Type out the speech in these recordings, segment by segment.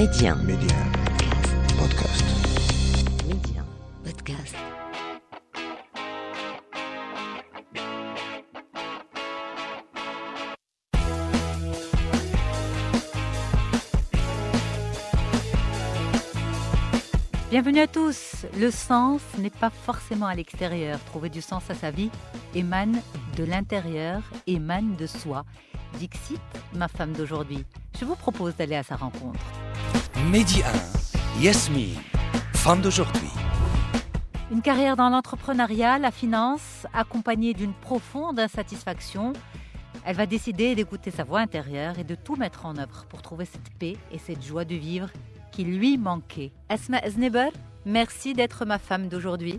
Média. Média. Podcast. Média. Podcast. Bienvenue à tous. Le sens n'est pas forcément à l'extérieur. Trouver du sens à sa vie émane de l'intérieur, émane de soi. Dixit, ma femme d'aujourd'hui. Je vous propose d'aller à sa rencontre. Mehdi 1, Yasmine, femme d'aujourd'hui. Une carrière dans l'entrepreneuriat, la finance, accompagnée d'une profonde insatisfaction. Elle va décider d'écouter sa voix intérieure et de tout mettre en œuvre pour trouver cette paix et cette joie de vivre qui lui manquait. Asma Zneber, merci d'être ma femme d'aujourd'hui.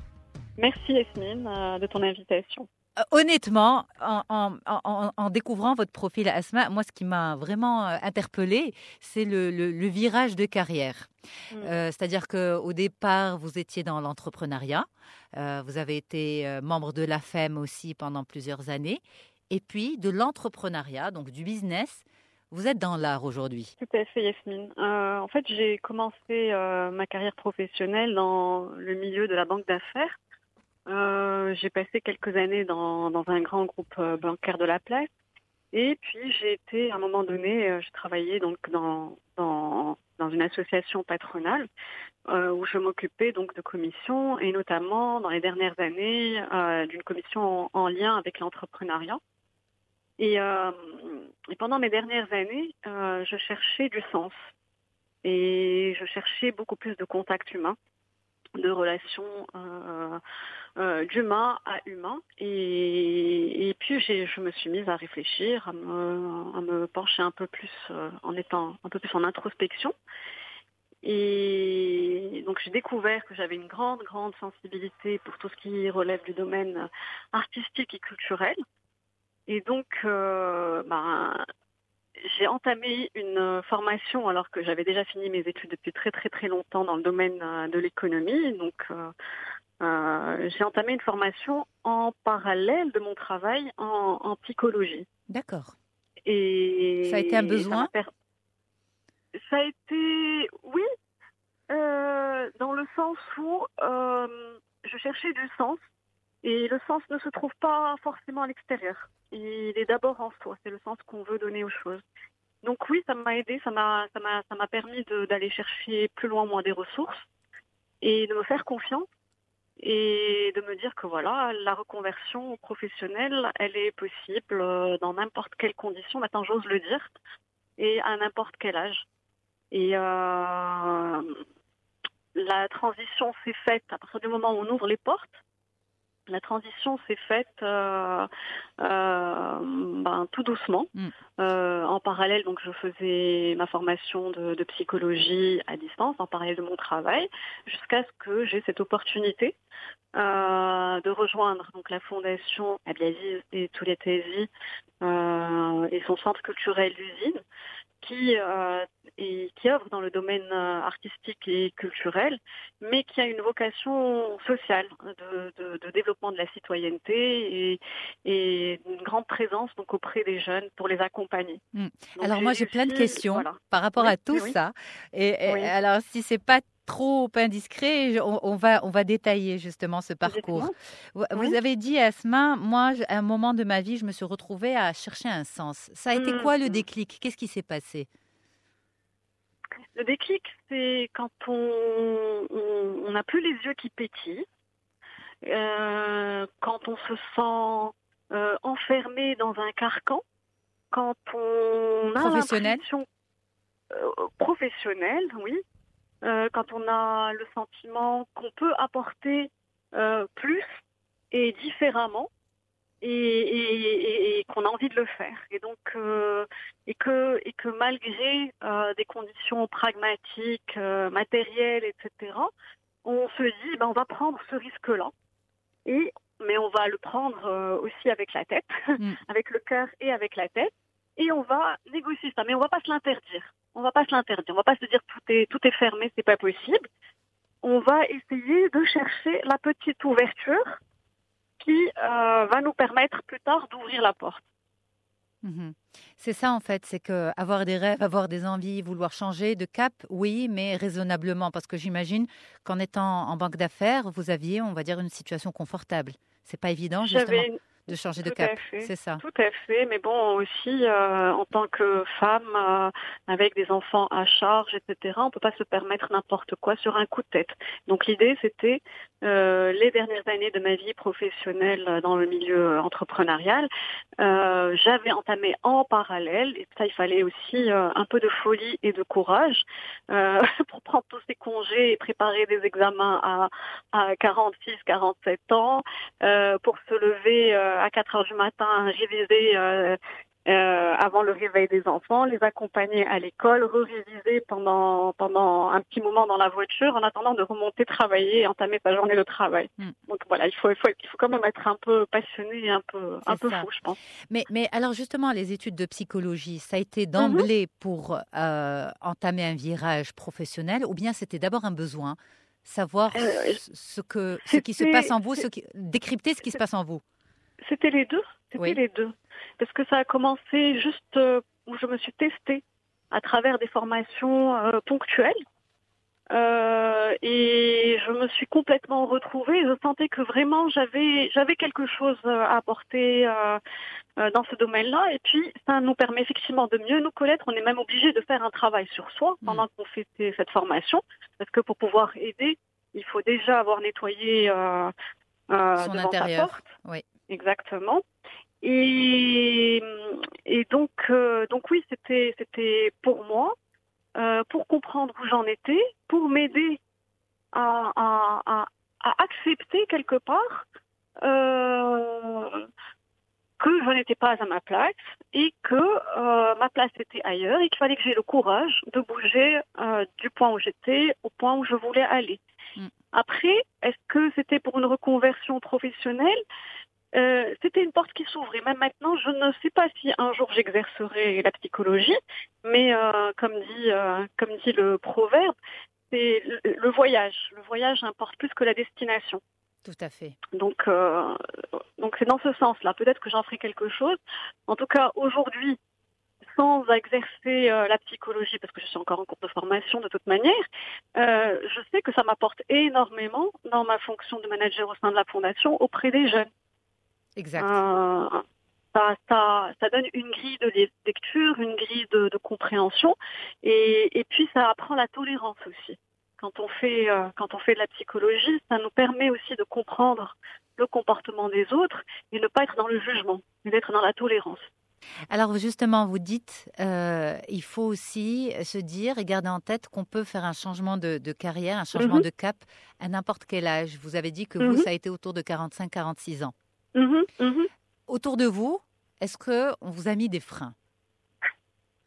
Merci Yasmine euh, de ton invitation. Euh, Honnêtement, en, en- en- en découvrant votre profil Asma, moi ce qui m'a vraiment euh, interpellée, c'est le, le- le virage de carrière. Mm. Euh, C'est-à-dire qu'au départ, vous étiez dans l'entrepreneuriat, euh, vous avez été membre de la FEM aussi pendant plusieurs années, et puis de l'entrepreneuriat, donc du business, vous êtes dans l'art aujourd'hui. Tout à fait Yasmine. Euh, en fait, j'ai commencé euh, ma carrière professionnelle dans le milieu de la banque d'affaires. Euh, j'ai passé quelques années dans, dans un grand groupe euh, bancaire de la place. Et puis j'ai été, à un moment donné, euh, je travaillais donc dans, dans, dans une association patronale euh, où je m'occupais donc de commissions et notamment dans les dernières années euh, d'une commission en, en lien avec l'entrepreneuriat. Et, euh, et pendant mes dernières années, je cherchais du sens et je cherchais beaucoup plus de contact humain, de relations euh, d'humain à humain. Et, et puis je me suis mise à réfléchir, à me, à me pencher un peu plus euh, en étant un peu plus en introspection. Et donc j'ai découvert que j'avais une grande, grande sensibilité pour tout ce qui relève du domaine artistique et culturel. Et donc, euh, ben, j'ai entamé une formation alors que j'avais déjà fini mes études depuis très très très longtemps dans le domaine de l'économie. Donc, euh, j'ai entamé une formation en parallèle de mon travail en, en psychologie. D'accord. Et Ça a été un besoin Ça a été, oui, euh, dans le sens où euh, je cherchais du sens et le sens ne se trouve pas forcément à l'extérieur. Il est d'abord en soi. C'est le sens qu'on veut donner aux choses. Donc oui, ça m'a aidé, ça m'a, ça m'a, ça m'a permis d'aller chercher plus loin moi des ressources et de me faire confiance et de me dire que voilà, la reconversion professionnelle, elle est possible euh, dans n'importe quelle condition. Maintenant, j'ose le dire et à n'importe quel âge. Et euh, la transition s'est faite à partir du moment où on ouvre les portes. La transition s'est faite euh, euh, ben, tout doucement. Mm. Euh, en parallèle, donc, je faisais ma formation de, de psychologie à distance, en parallèle de mon travail, jusqu'à ce que j'ai cette opportunité de rejoindre donc la fondation Abdelaziz et Touletezi euh, et son centre culturel d'usine qui, euh, et qui œuvre dans le domaine euh, artistique et culturel, mais qui a une vocation sociale de, de- de développement de la citoyenneté et, et une grande présence donc auprès des jeunes pour les accompagner. Mm. Alors moi j'ai plein de questions voilà. par rapport Oui, à tout oui. ça. Et, et Oui. alors si c'est pas trop indiscret, on, on va on va détailler justement ce parcours. Vous, Oui. vous avez dit Asma, moi à un moment de ma vie, je me suis retrouvée à chercher un sens. Ça a été Mm, quoi le déclic? Qu'est-ce qui s'est passé? Le déclic, c'est quand on n'a plus les yeux qui pétillent, euh, quand on se sent euh, enfermé dans un carcan, quand on a Professionnel? euh, professionnel, oui, euh, quand on a le sentiment qu'on peut apporter euh, plus et différemment. Et, et- et- et qu'on a envie de le faire. Et donc, euh, et que et que malgré euh, des conditions pragmatiques, euh, matérielles, etc., on se dit ben on va prendre ce risque-là. Et mais on va le prendre euh, aussi avec la tête, Mm. avec le cœur et avec la tête, et on va négocier ça. Mais on va pas se l'interdire. On va pas se l'interdire. On va pas se dire tout est tout est fermé, c'est pas possible. On va essayer de chercher la petite ouverture qui euh, va nous permettre plus tard d'ouvrir la porte. Mhm. C'est ça en fait, c'est que avoir des rêves, avoir des envies, vouloir changer de cap, oui, mais raisonnablement, parce que j'imagine qu'en étant en banque d'affaires, vous aviez, on va dire, une situation confortable. C'est pas évident justement J'avais une- de changer de Tout cap. C'est ça. Tout à fait, mais bon, aussi euh, en tant que femme euh, avec des enfants à charge, etc., on peut pas se permettre n'importe quoi sur un coup de tête. Donc l'idée, c'était euh, les dernières années de ma vie professionnelle dans le milieu entrepreneurial, j'avais entamé en parallèle, et ça, il fallait aussi un peu de folie et de courage pour prendre tous ces congés et préparer des examens à, à 46, 47 ans, pour se lever à 4 heures du matin, réviser euh, euh, avant le réveil des enfants, les accompagner à l'école, re-réviser pendant pendant un petit moment dans la voiture, en attendant de remonter travailler et entamer sa journée de travail. Mm. Donc voilà, il faut, il faut il faut quand même être un peu passionné et un peu un peu ça. fou, je pense. Mais, mais alors justement, les études de psychologie, ça a Mhm. été d'emblée pour euh, entamer un virage professionnel ou bien c'était d'abord un besoin? Savoir Euh, ce- que, ce qui se passe en vous, ce qui, décrypter ce qui se passe en vous. C'était les deux. C'était Oui. les deux. Parce que ça a commencé juste euh, où je me suis testée à travers des formations euh, ponctuelles. Euh, et je me suis complètement retrouvée. Je sentais que vraiment j'avais j'avais quelque chose euh, à apporter euh, dans ce domaine-là. Et puis ça nous permet effectivement de mieux nous connaître. On est même obligé de faire un travail sur soi pendant qu'on fait cette formation, parce que pour pouvoir aider, il faut déjà avoir nettoyé euh, euh, Son devant sa intérieur. porte. Oui. Exactement. Et, et donc, euh, donc oui, c'était, c'était pour moi, euh, pour comprendre où j'en étais, pour m'aider à, à, à, à accepter quelque part euh, que je n'étais pas à ma place et que euh, ma place était ailleurs et qu'il fallait que j'ai le courage de bouger euh, du point où j'étais au point où je voulais aller. Mm. Après, est-ce que c'était pour une reconversion professionnelle? Euh, c'était une porte qui s'ouvrait. Même maintenant, je ne sais pas si un jour j'exercerai la psychologie, mais euh, comme dit euh, comme dit le proverbe, c'est le, le voyage. Le voyage importe plus que la destination. Tout à fait. Donc euh, donc c'est dans ce sens-là. Peut-être que j'en ferai quelque chose. En tout cas, aujourd'hui, sans exercer euh, la psychologie, parce que je suis encore en cours de formation de toute manière, euh, je sais que ça m'apporte énormément dans ma fonction de manager au sein de la fondation auprès des jeunes. Exact. Euh, ça, ça, ça donne une grille de lec- lecture, une grille de, de compréhension, et, et puis ça apprend la tolérance aussi. Quand on fait euh, quand on fait de la psychologie, ça nous permet aussi de comprendre le comportement des autres et ne pas être dans le jugement, mais d'être dans la tolérance. Alors justement, vous dites, euh, il faut aussi se dire et garder en tête qu'on peut faire un changement de, de carrière, un changement Mhm. de cap à n'importe quel âge. Vous avez dit que Mhm. vous, ça a été autour de 45-46 ans. Mhm, mhm. Autour de vous, est-ce que on vous a mis des freins?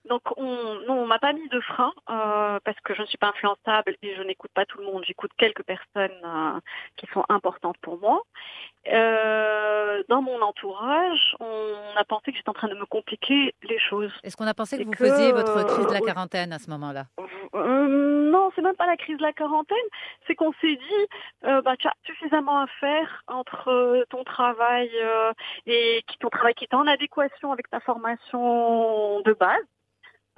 Donc on, non, on m'a pas mis de frein euh, parce que je ne suis pas influençable et je n'écoute pas tout le monde. J'écoute quelques personnes euh, qui sont importantes pour moi. Euh, dans mon entourage, on a pensé que j'étais en train de me compliquer les choses. Est-ce qu'on a pensé que Et vous que, faisiez votre crise de la euh, quarantaine à ce moment-là? Euh, non, c'est même pas la crise de la quarantaine. C'est qu'on s'est dit, euh, bah, tu as suffisamment à faire entre ton travail euh, et ton travail qui est en adéquation avec ta formation de base.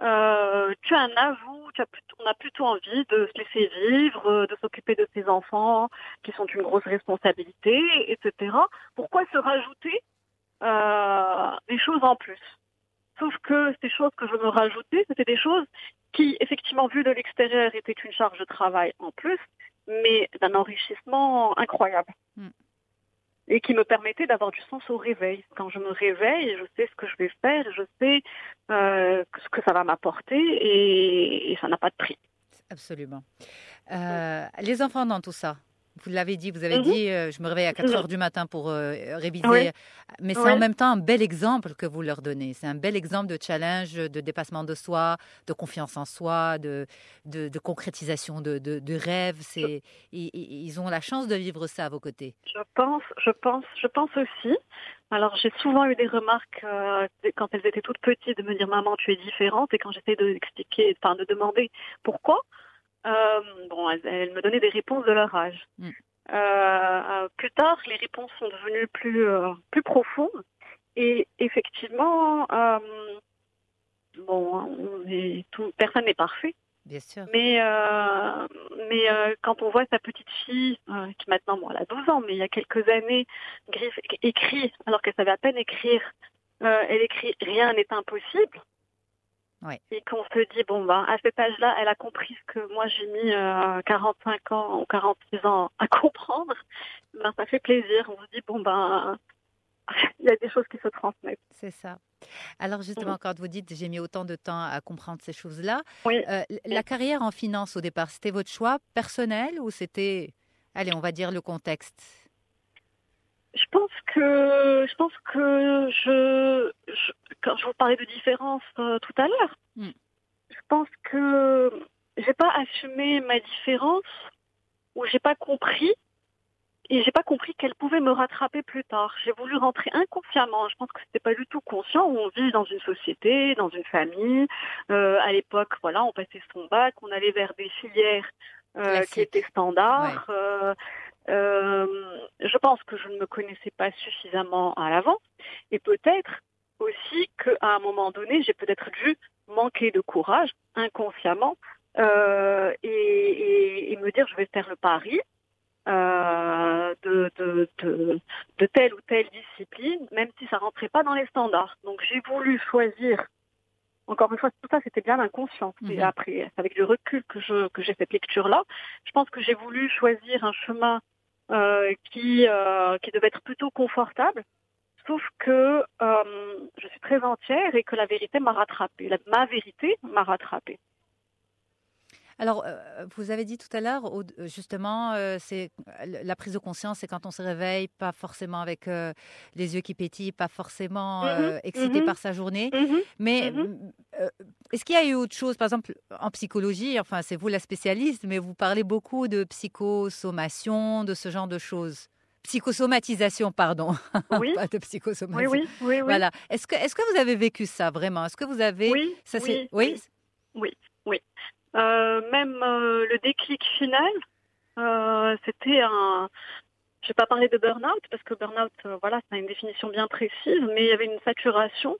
Euh, tu as un ajout, tu as on a plutôt envie de se laisser vivre, euh, de s'occuper de ses enfants, qui sont une grosse responsabilité, etc. Pourquoi se rajouter euh, des choses en plus? Sauf que ces choses que je me rajoutais, c'était des choses qui, effectivement, vu de l'extérieur, étaient une charge de travail en plus, mais d'un enrichissement incroyable. Mm. Et qui me permettait d'avoir du sens au réveil. Quand je me réveille, je sais ce que je vais faire, je sais euh, ce que ça va m'apporter, et, ça n'a pas de prix. Absolument. Euh, les enfants dans tout ça vous l'avez dit, vous avez Mhm. dit, euh, je me réveille à 4 Mhm. heures du matin pour euh, réviser. Oui. Mais c'est Oui. en même temps un bel exemple que vous leur donnez. C'est un bel exemple de challenge, de dépassement de soi, de confiance en soi, de, de, de concrétisation de, de, de rêves. Ils- ils ont la chance de vivre ça à vos côtés. Je pense, je pense, je pense aussi. Alors j'ai souvent eu des remarques euh, quand elles étaient toutes petites de me dire maman tu es différente et quand j'essaie de expliquer, enfin de demander pourquoi, euh, bon elles, elles me donnaient des réponses de leur âge. Mm. Euh, euh, plus tard les réponses sont devenues plus euh, plus profondes Et effectivement, euh, bon, on est, tout, personne n'est parfait. Bien sûr. Mais, euh, mais euh, quand on voit sa petite fille, euh, qui maintenant, bon, elle a 12 ans, mais il y a quelques années, griffe, écrit, alors qu'elle savait à peine écrire, euh, elle écrit Rien n'est impossible. Ouais. Et qu'on se dit, bon, ben, à cet âge-là, elle a compris ce que moi j'ai mis euh, 45 ans ou 46 ans à comprendre, ben, ça fait plaisir. On se dit, bon, ben, il y a des choses qui se transmettent. C'est ça. Alors justement, Mhm. quand vous dites j'ai mis autant de temps à comprendre ces choses-là, Oui. euh, la carrière en finance au départ, c'était votre choix personnel ou c'était, allez, on va dire le contexte? Je pense que je pense que je, je- quand je vous parlais de différence euh, tout à l'heure, Mm. je pense que j'ai pas assumé ma différence ou j'ai pas compris et j'ai pas compris qu'elle pouvait me rattraper plus tard. J'ai voulu rentrer inconsciemment. Je pense que c'était pas du tout conscient. On vit dans une société, dans une famille. Euh, à l'époque, voilà, on passait son bac, on allait vers des filières euh, qui étaient standards. Euh, euh, je pense que je ne me connaissais pas suffisamment à l'avant et peut-être aussi qu'à un moment donné, j'ai peut-être dû manquer de courage inconsciemment euh, et, et- et me dire je vais faire le pari euh, de, de, de, de telle ou telle discipline, même si ça rentrait pas dans les standards. Donc j'ai voulu choisir. Encore une fois, tout ça, c'était bien inconscient. C'est Mhm. après, avec du recul que je que j'ai cette lecture-là. Je pense que j'ai voulu choisir un chemin qui euh, qui devait être plutôt confortable. Sauf que euh, je suis très entière et que la vérité m'a rattrapée. La- ma vérité m'a rattrapée. Alors, euh, vous avez dit tout à l'heure, justement, euh, c'est la prise de conscience, c'est quand on se réveille, pas forcément avec euh, les yeux qui pétillent, pas forcément euh, Mhm, excité mhm. par sa journée. Mhm. Mais euh, est-ce qu'il y a eu autre chose, par exemple, en psychologie, enfin, c'est vous la spécialiste, mais vous parlez beaucoup de psychosommation, de ce genre de choses. Psychosomatisation, pardon, Oui, pas de oui, psychosomatisation. oui, oui, oui. Voilà. Est-ce que, est-ce que vous avez vécu ça vraiment? Est-ce que vous avez. Oui, ça, oui, c'est- oui. Euh, même euh, le déclic final, euh, c'était un. Je vais pas parler de burn-out parce que burn-out, voilà, ça a une définition bien précise, mais il y avait une saturation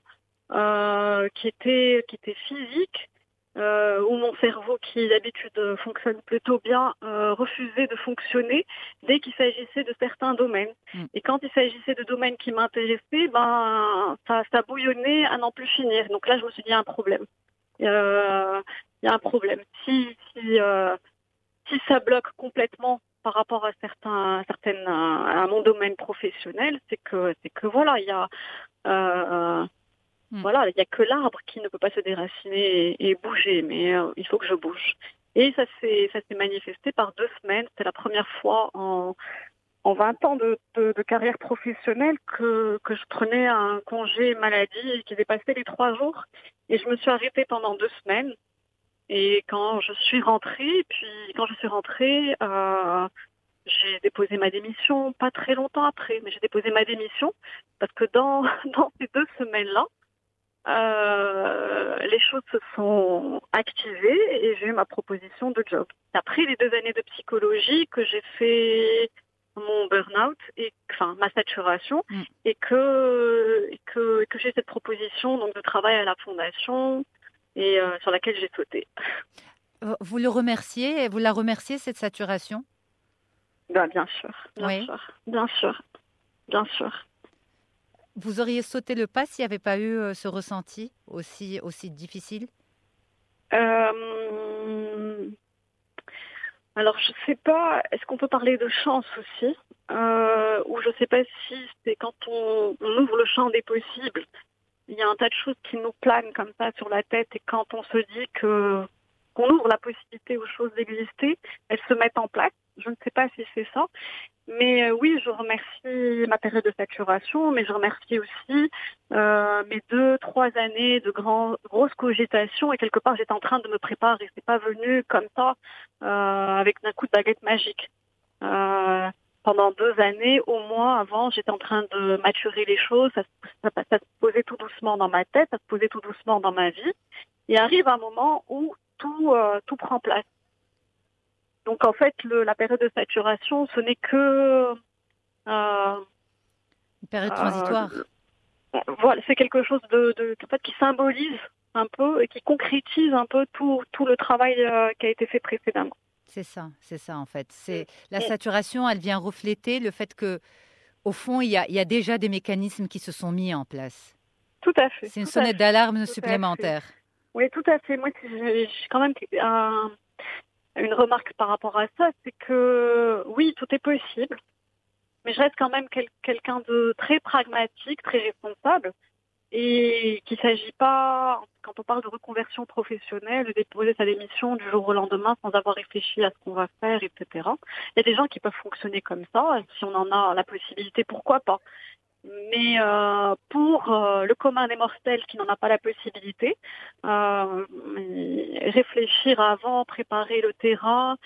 euh, qui était qui était physique, euh, où mon cerveau, qui d'habitude fonctionne plutôt bien, euh, refusait de fonctionner dès qu'il s'agissait de certains domaines. Mm. Et quand il s'agissait de domaines qui m'intéressaient, ben ça, ça bouillonnait à n'en plus finir. Donc là, je me suis dit il y a un problème. Euh, il y a un problème. Si si euh, si ça bloque complètement par rapport à certains certaines à mon domaine professionnel, c'est que c'est que voilà, il y a euh, Hmm. voilà, il y a que l'arbre qui ne peut pas se déraciner et, bouger, mais euh, il faut que je bouge. Et ça s'est ça s'est manifesté par deux semaines. C'est la première fois en en 20 ans de carrière professionnelle que, que je prenais un congé maladie qui dépassait les trois jours. Et je me suis arrêtée pendant deux semaines. Et quand je suis rentrée, puis quand je suis rentrée, euh, j'ai déposé ma démission pas très longtemps après, mais j'ai déposé ma démission parce que dans, dans ces deux semaines-là, euh, les choses se sont activées et j'ai eu ma proposition de job. Après les deux années de psychologie que j'ai fait mon burn-out et enfin ma saturation Mm. et que et que, j'ai cette proposition donc de travail à la fondation et euh, sur laquelle j'ai sauté. Vous le remerciez, vous la remerciez, cette saturation? Ben, bien sûr, bien Oui. sûr, bien sûr, bien sûr. Vous auriez sauté le pas s'il n'y avait pas eu euh, ce ressenti aussi, aussi difficile? Euh, alors, je sais pas, est-ce qu'on peut parler de chance aussi? Euh, Ou je sais pas si c'est quand on, ouvre le champ des possibles, il y a un tas de choses qui nous planent comme ça sur la tête et quand on se dit qu'on ouvre la possibilité aux choses d'exister, elles se mettent en place. Je ne sais pas si c'est ça. Mais euh, oui, je remercie ma période de saturation, mais je remercie aussi euh, mes deux, trois années de grand, grosses cogitations et quelque part j'étais en train de me préparer. C'est pas venu comme ça euh, avec d'un coup de baguette magique. Euh, pendant deux années, au moins avant, j'étais en train de maturer les choses. Ça, se- ça, ça se posait tout doucement dans ma tête, ça se posait tout doucement dans ma vie. Et arrive un moment où tout, euh, tout prend place. Donc en fait, le, la période de saturation, ce n'est que euh, Une période euh, transitoire voilà, c'est quelque chose de, de en fait, qui symbolise un peu et qui concrétise un peu tout, tout le travail euh, qui a été fait précédemment. C'est ça, c'est ça en fait. C'est la saturation, elle vient refléter le fait que, au fond, il y a, il y a déjà des mécanismes qui se sont mis en place. Tout à fait. C'est une sonnette d'alarme supplémentaire. Oui, tout à fait. Moi, j'ai quand même un- une remarque par rapport à ça, c'est que oui, tout est possible, mais je reste quand même quel- quelqu'un de très pragmatique, très responsable, et qu'il ne s'agit pas, quand on parle de reconversion professionnelle, de déposer sa démission du jour au lendemain sans avoir réfléchi à ce qu'on va faire, etc. Il y a des gens qui peuvent fonctionner comme ça, si on en a la possibilité, pourquoi pas. Mais euh, pour euh, le commun des mortels qui n'en a pas la possibilité, euh, réfléchir avant, préparer le terrain,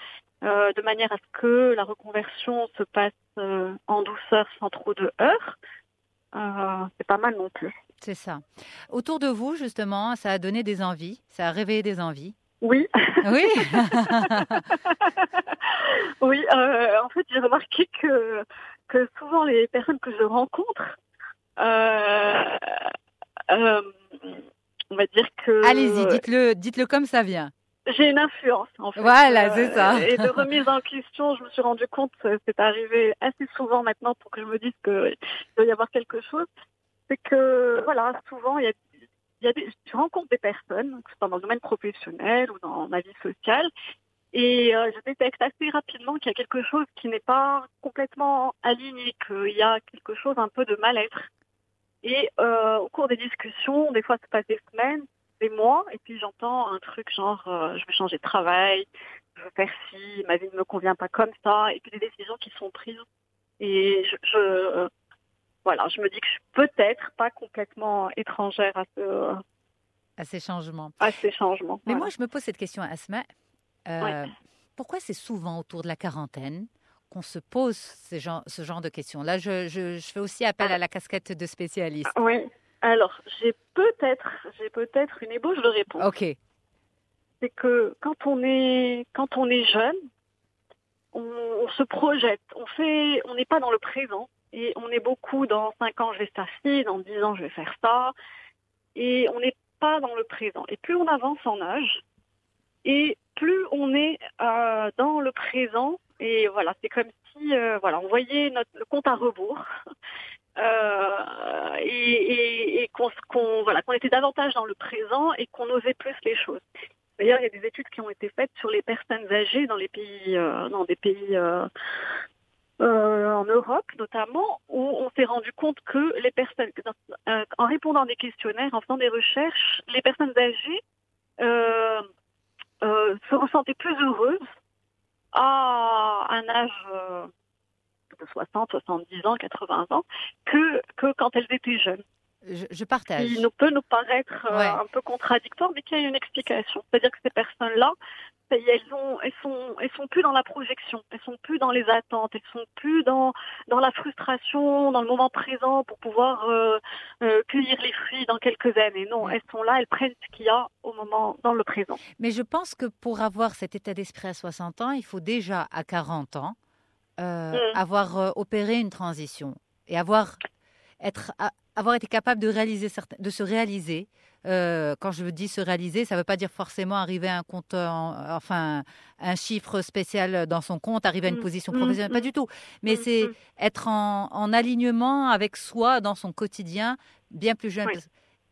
de manière à ce que la reconversion se passe en douceur sans trop de heurts, c'est pas mal non plus. C'est ça. Autour de vous, justement, ça a donné des envies, ça a réveillé des envies. Oui, Oui, oui. euh, en fait, j'ai remarqué que que souvent les personnes que je rencontre, euh, euh, on va dire que allez-y, dites-le, dites-le comme ça vient. J'ai une influence, en fait. Voilà, c'est ça. Et de remise en question, je me suis rendu compte, euh, c'est arrivé assez souvent maintenant pour que je me dise qu'il doit y avoir quelque chose. C'est que, voilà, souvent, il y a, il y a des, je rencontre des personnes, que ce soit dans le domaine professionnel ou dans ma vie sociale, et euh, je détecte assez rapidement qu'il y a quelque chose qui n'est pas complètement aligné, qu'il y a quelque chose un peu de mal-être. Et euh, au cours des discussions, des fois, ça passe des semaines, des mois, et puis j'entends un truc genre euh, je vais changer de travail, je veux faire ci, ma vie ne me convient pas comme ça, et puis des décisions qui sont prises. Et je, je euh, voilà, je me dis que je suis peut-être pas complètement étrangère à, ce, À ces changements. à ces changements. Mais Voilà. moi, je me pose cette question, Asma. Euh, Ouais. Pourquoi c'est souvent autour de la quarantaine qu'on se pose ce genre, ce genre de questions? Là, je, je- je fais aussi appel à la casquette de spécialiste. Oui. Alors, j'ai peut-être, j'ai peut-être une ébauche de réponse. Ok, c'est que quand on est quand on est jeune, on, on se projette, on fait, on n'est pas dans le présent et on est beaucoup dans 5 ans je vais faire ci, dans 10 ans je vais faire ça et on n'est pas dans le présent. Et plus on avance en âge et plus on est euh, dans le présent et voilà, c'est comme si euh, voilà, on voyait notre le compte à rebours. Euh, et, et, et qu'on qu'on- voilà, qu'on était davantage dans le présent et qu'on osait plus les choses. D'ailleurs, il y a des études qui ont été faites sur les personnes âgées dans les pays, euh, dans des pays euh, euh, en Europe notamment, où on s'est rendu compte que les personnes, euh, en répondant à des questionnaires, en faisant des recherches, les personnes âgées euh, euh, se ressentaient plus heureuses à un âge euh, de 60, 70 ans, 80 ans, que, que quand elles étaient jeunes je, je partage. qui nous peut nous paraître euh, Ouais. un peu contradictoire, mais qui a une explication. C'est-à-dire que ces personnes-là, elles ont, elles sont, elles sont plus dans la projection, elles sont plus dans les attentes, elles sont plus dans dans la frustration, dans le moment présent pour pouvoir euh, euh, cueillir les fruits dans quelques années. Non, elles sont là, elles prennent ce qu'il y a au moment dans le présent. Mais je pense que pour avoir cet état d'esprit à 60 ans, il faut déjà à 40 ans euh, Mm. avoir opéré une transition et avoir, être, avoir été capable de, réaliser certains- de se réaliser. Euh, quand je dis se réaliser, ça ne veut pas dire forcément arriver à un compte, en- enfin un chiffre spécial dans son compte, arriver à une Mm. position Mm, professionnelle, mm. pas du tout. Mais Mm, c'est mm. être en, en alignement avec soi dans son quotidien, bien plus jeune. Oui. Mm.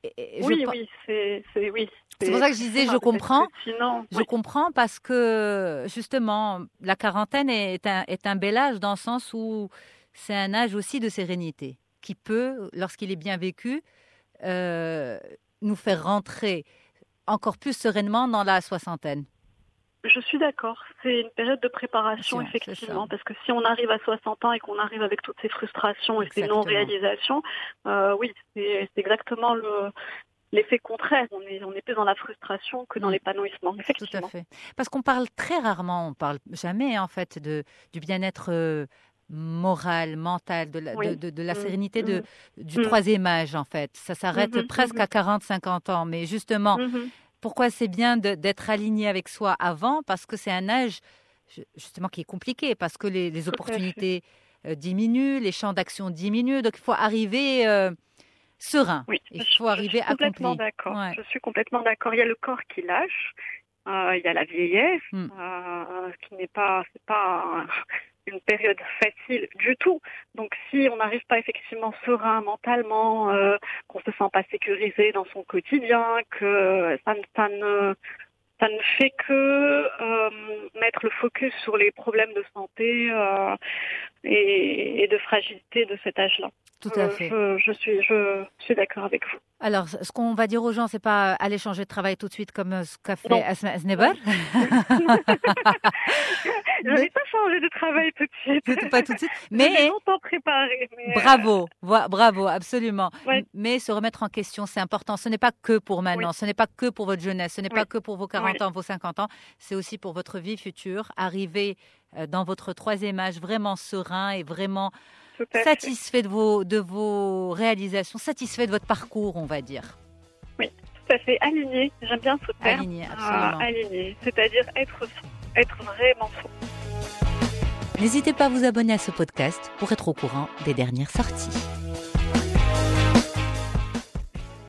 Et- et je Oui, c'est, oui. C'est pour ça que je disais, je comprends. Je Oui. comprends parce que justement, la quarantaine est un, est un bel âge dans le sens où c'est un âge aussi de sérénité qui peut, lorsqu'il est bien vécu, euh, nous faire rentrer encore plus sereinement dans la soixantaine. Je suis d'accord. C'est une période de préparation, effectivement, parce que si on arrive à 60 ans et qu'on arrive avec toutes ces frustrations et ces non-réalisations, euh, oui, c'est exactement le l'effet contraire. On est, on est plus dans la frustration que dans Mm. l'épanouissement, Tout à fait. Parce qu'on parle très rarement, on parle jamais en fait de, du bien-être euh, moral, mental, de la, Oui. de, de- de la Mm, sérénité de, du Mm. troisième âge en fait. Ça s'arrête Mhm, presque mhm. à 40-50 ans. Mais justement, Mhm. pourquoi c'est bien d'être aligné avec soi avant? Parce que c'est un âge ju- justement qui est compliqué, parce que les, à opportunités euh, diminuent, les champs d'action diminuent. Donc il faut arriver euh, serein. Oui, Il je- faut je arriver suis complètement d'accord. Ouais. Je suis complètement d'accord. Il y a le corps qui lâche, euh, il y a la vieillesse, Mm. ce qui n'est pas une période facile du tout. Donc, si on n'arrive pas effectivement serein mentalement, euh, qu'on se sent pas sécurisé dans son quotidien, que ça, ne- ça ne ça ne fait que euh, mettre le focus sur les problèmes de santé euh, et, et de fragilité de cet âge-là. Tout à Euh, fait. Je, je suis, je suis d'accord avec vous. Alors, ce qu'on va dire aux gens, c'est pas aller changer de travail tout de suite comme ce qu'a fait. Asma Zneber. Je n'ai pas changé de travail tout de suite. Pas tout de suite. Mais longtemps préparé. mais, euh, bravo, bravo, absolument. Ouais. Mais se remettre en question, c'est important. Ce n'est pas que pour maintenant, ce n'est pas que pour votre jeunesse, ce n'est pas Oui. que pour vos 40 Oui. ans, vos 50 ans, c'est aussi pour votre vie future. Arriver euh, dans votre troisième âge vraiment serein et vraiment satisfait de vos, de vos réalisations, satisfait de votre parcours, on va dire. Tout à fait aligné. J'aime bien ce terme. Aligné, absolument. aligné. C'est-à-dire être, N'hésitez pas à vous abonner à ce podcast pour être au courant des dernières sorties.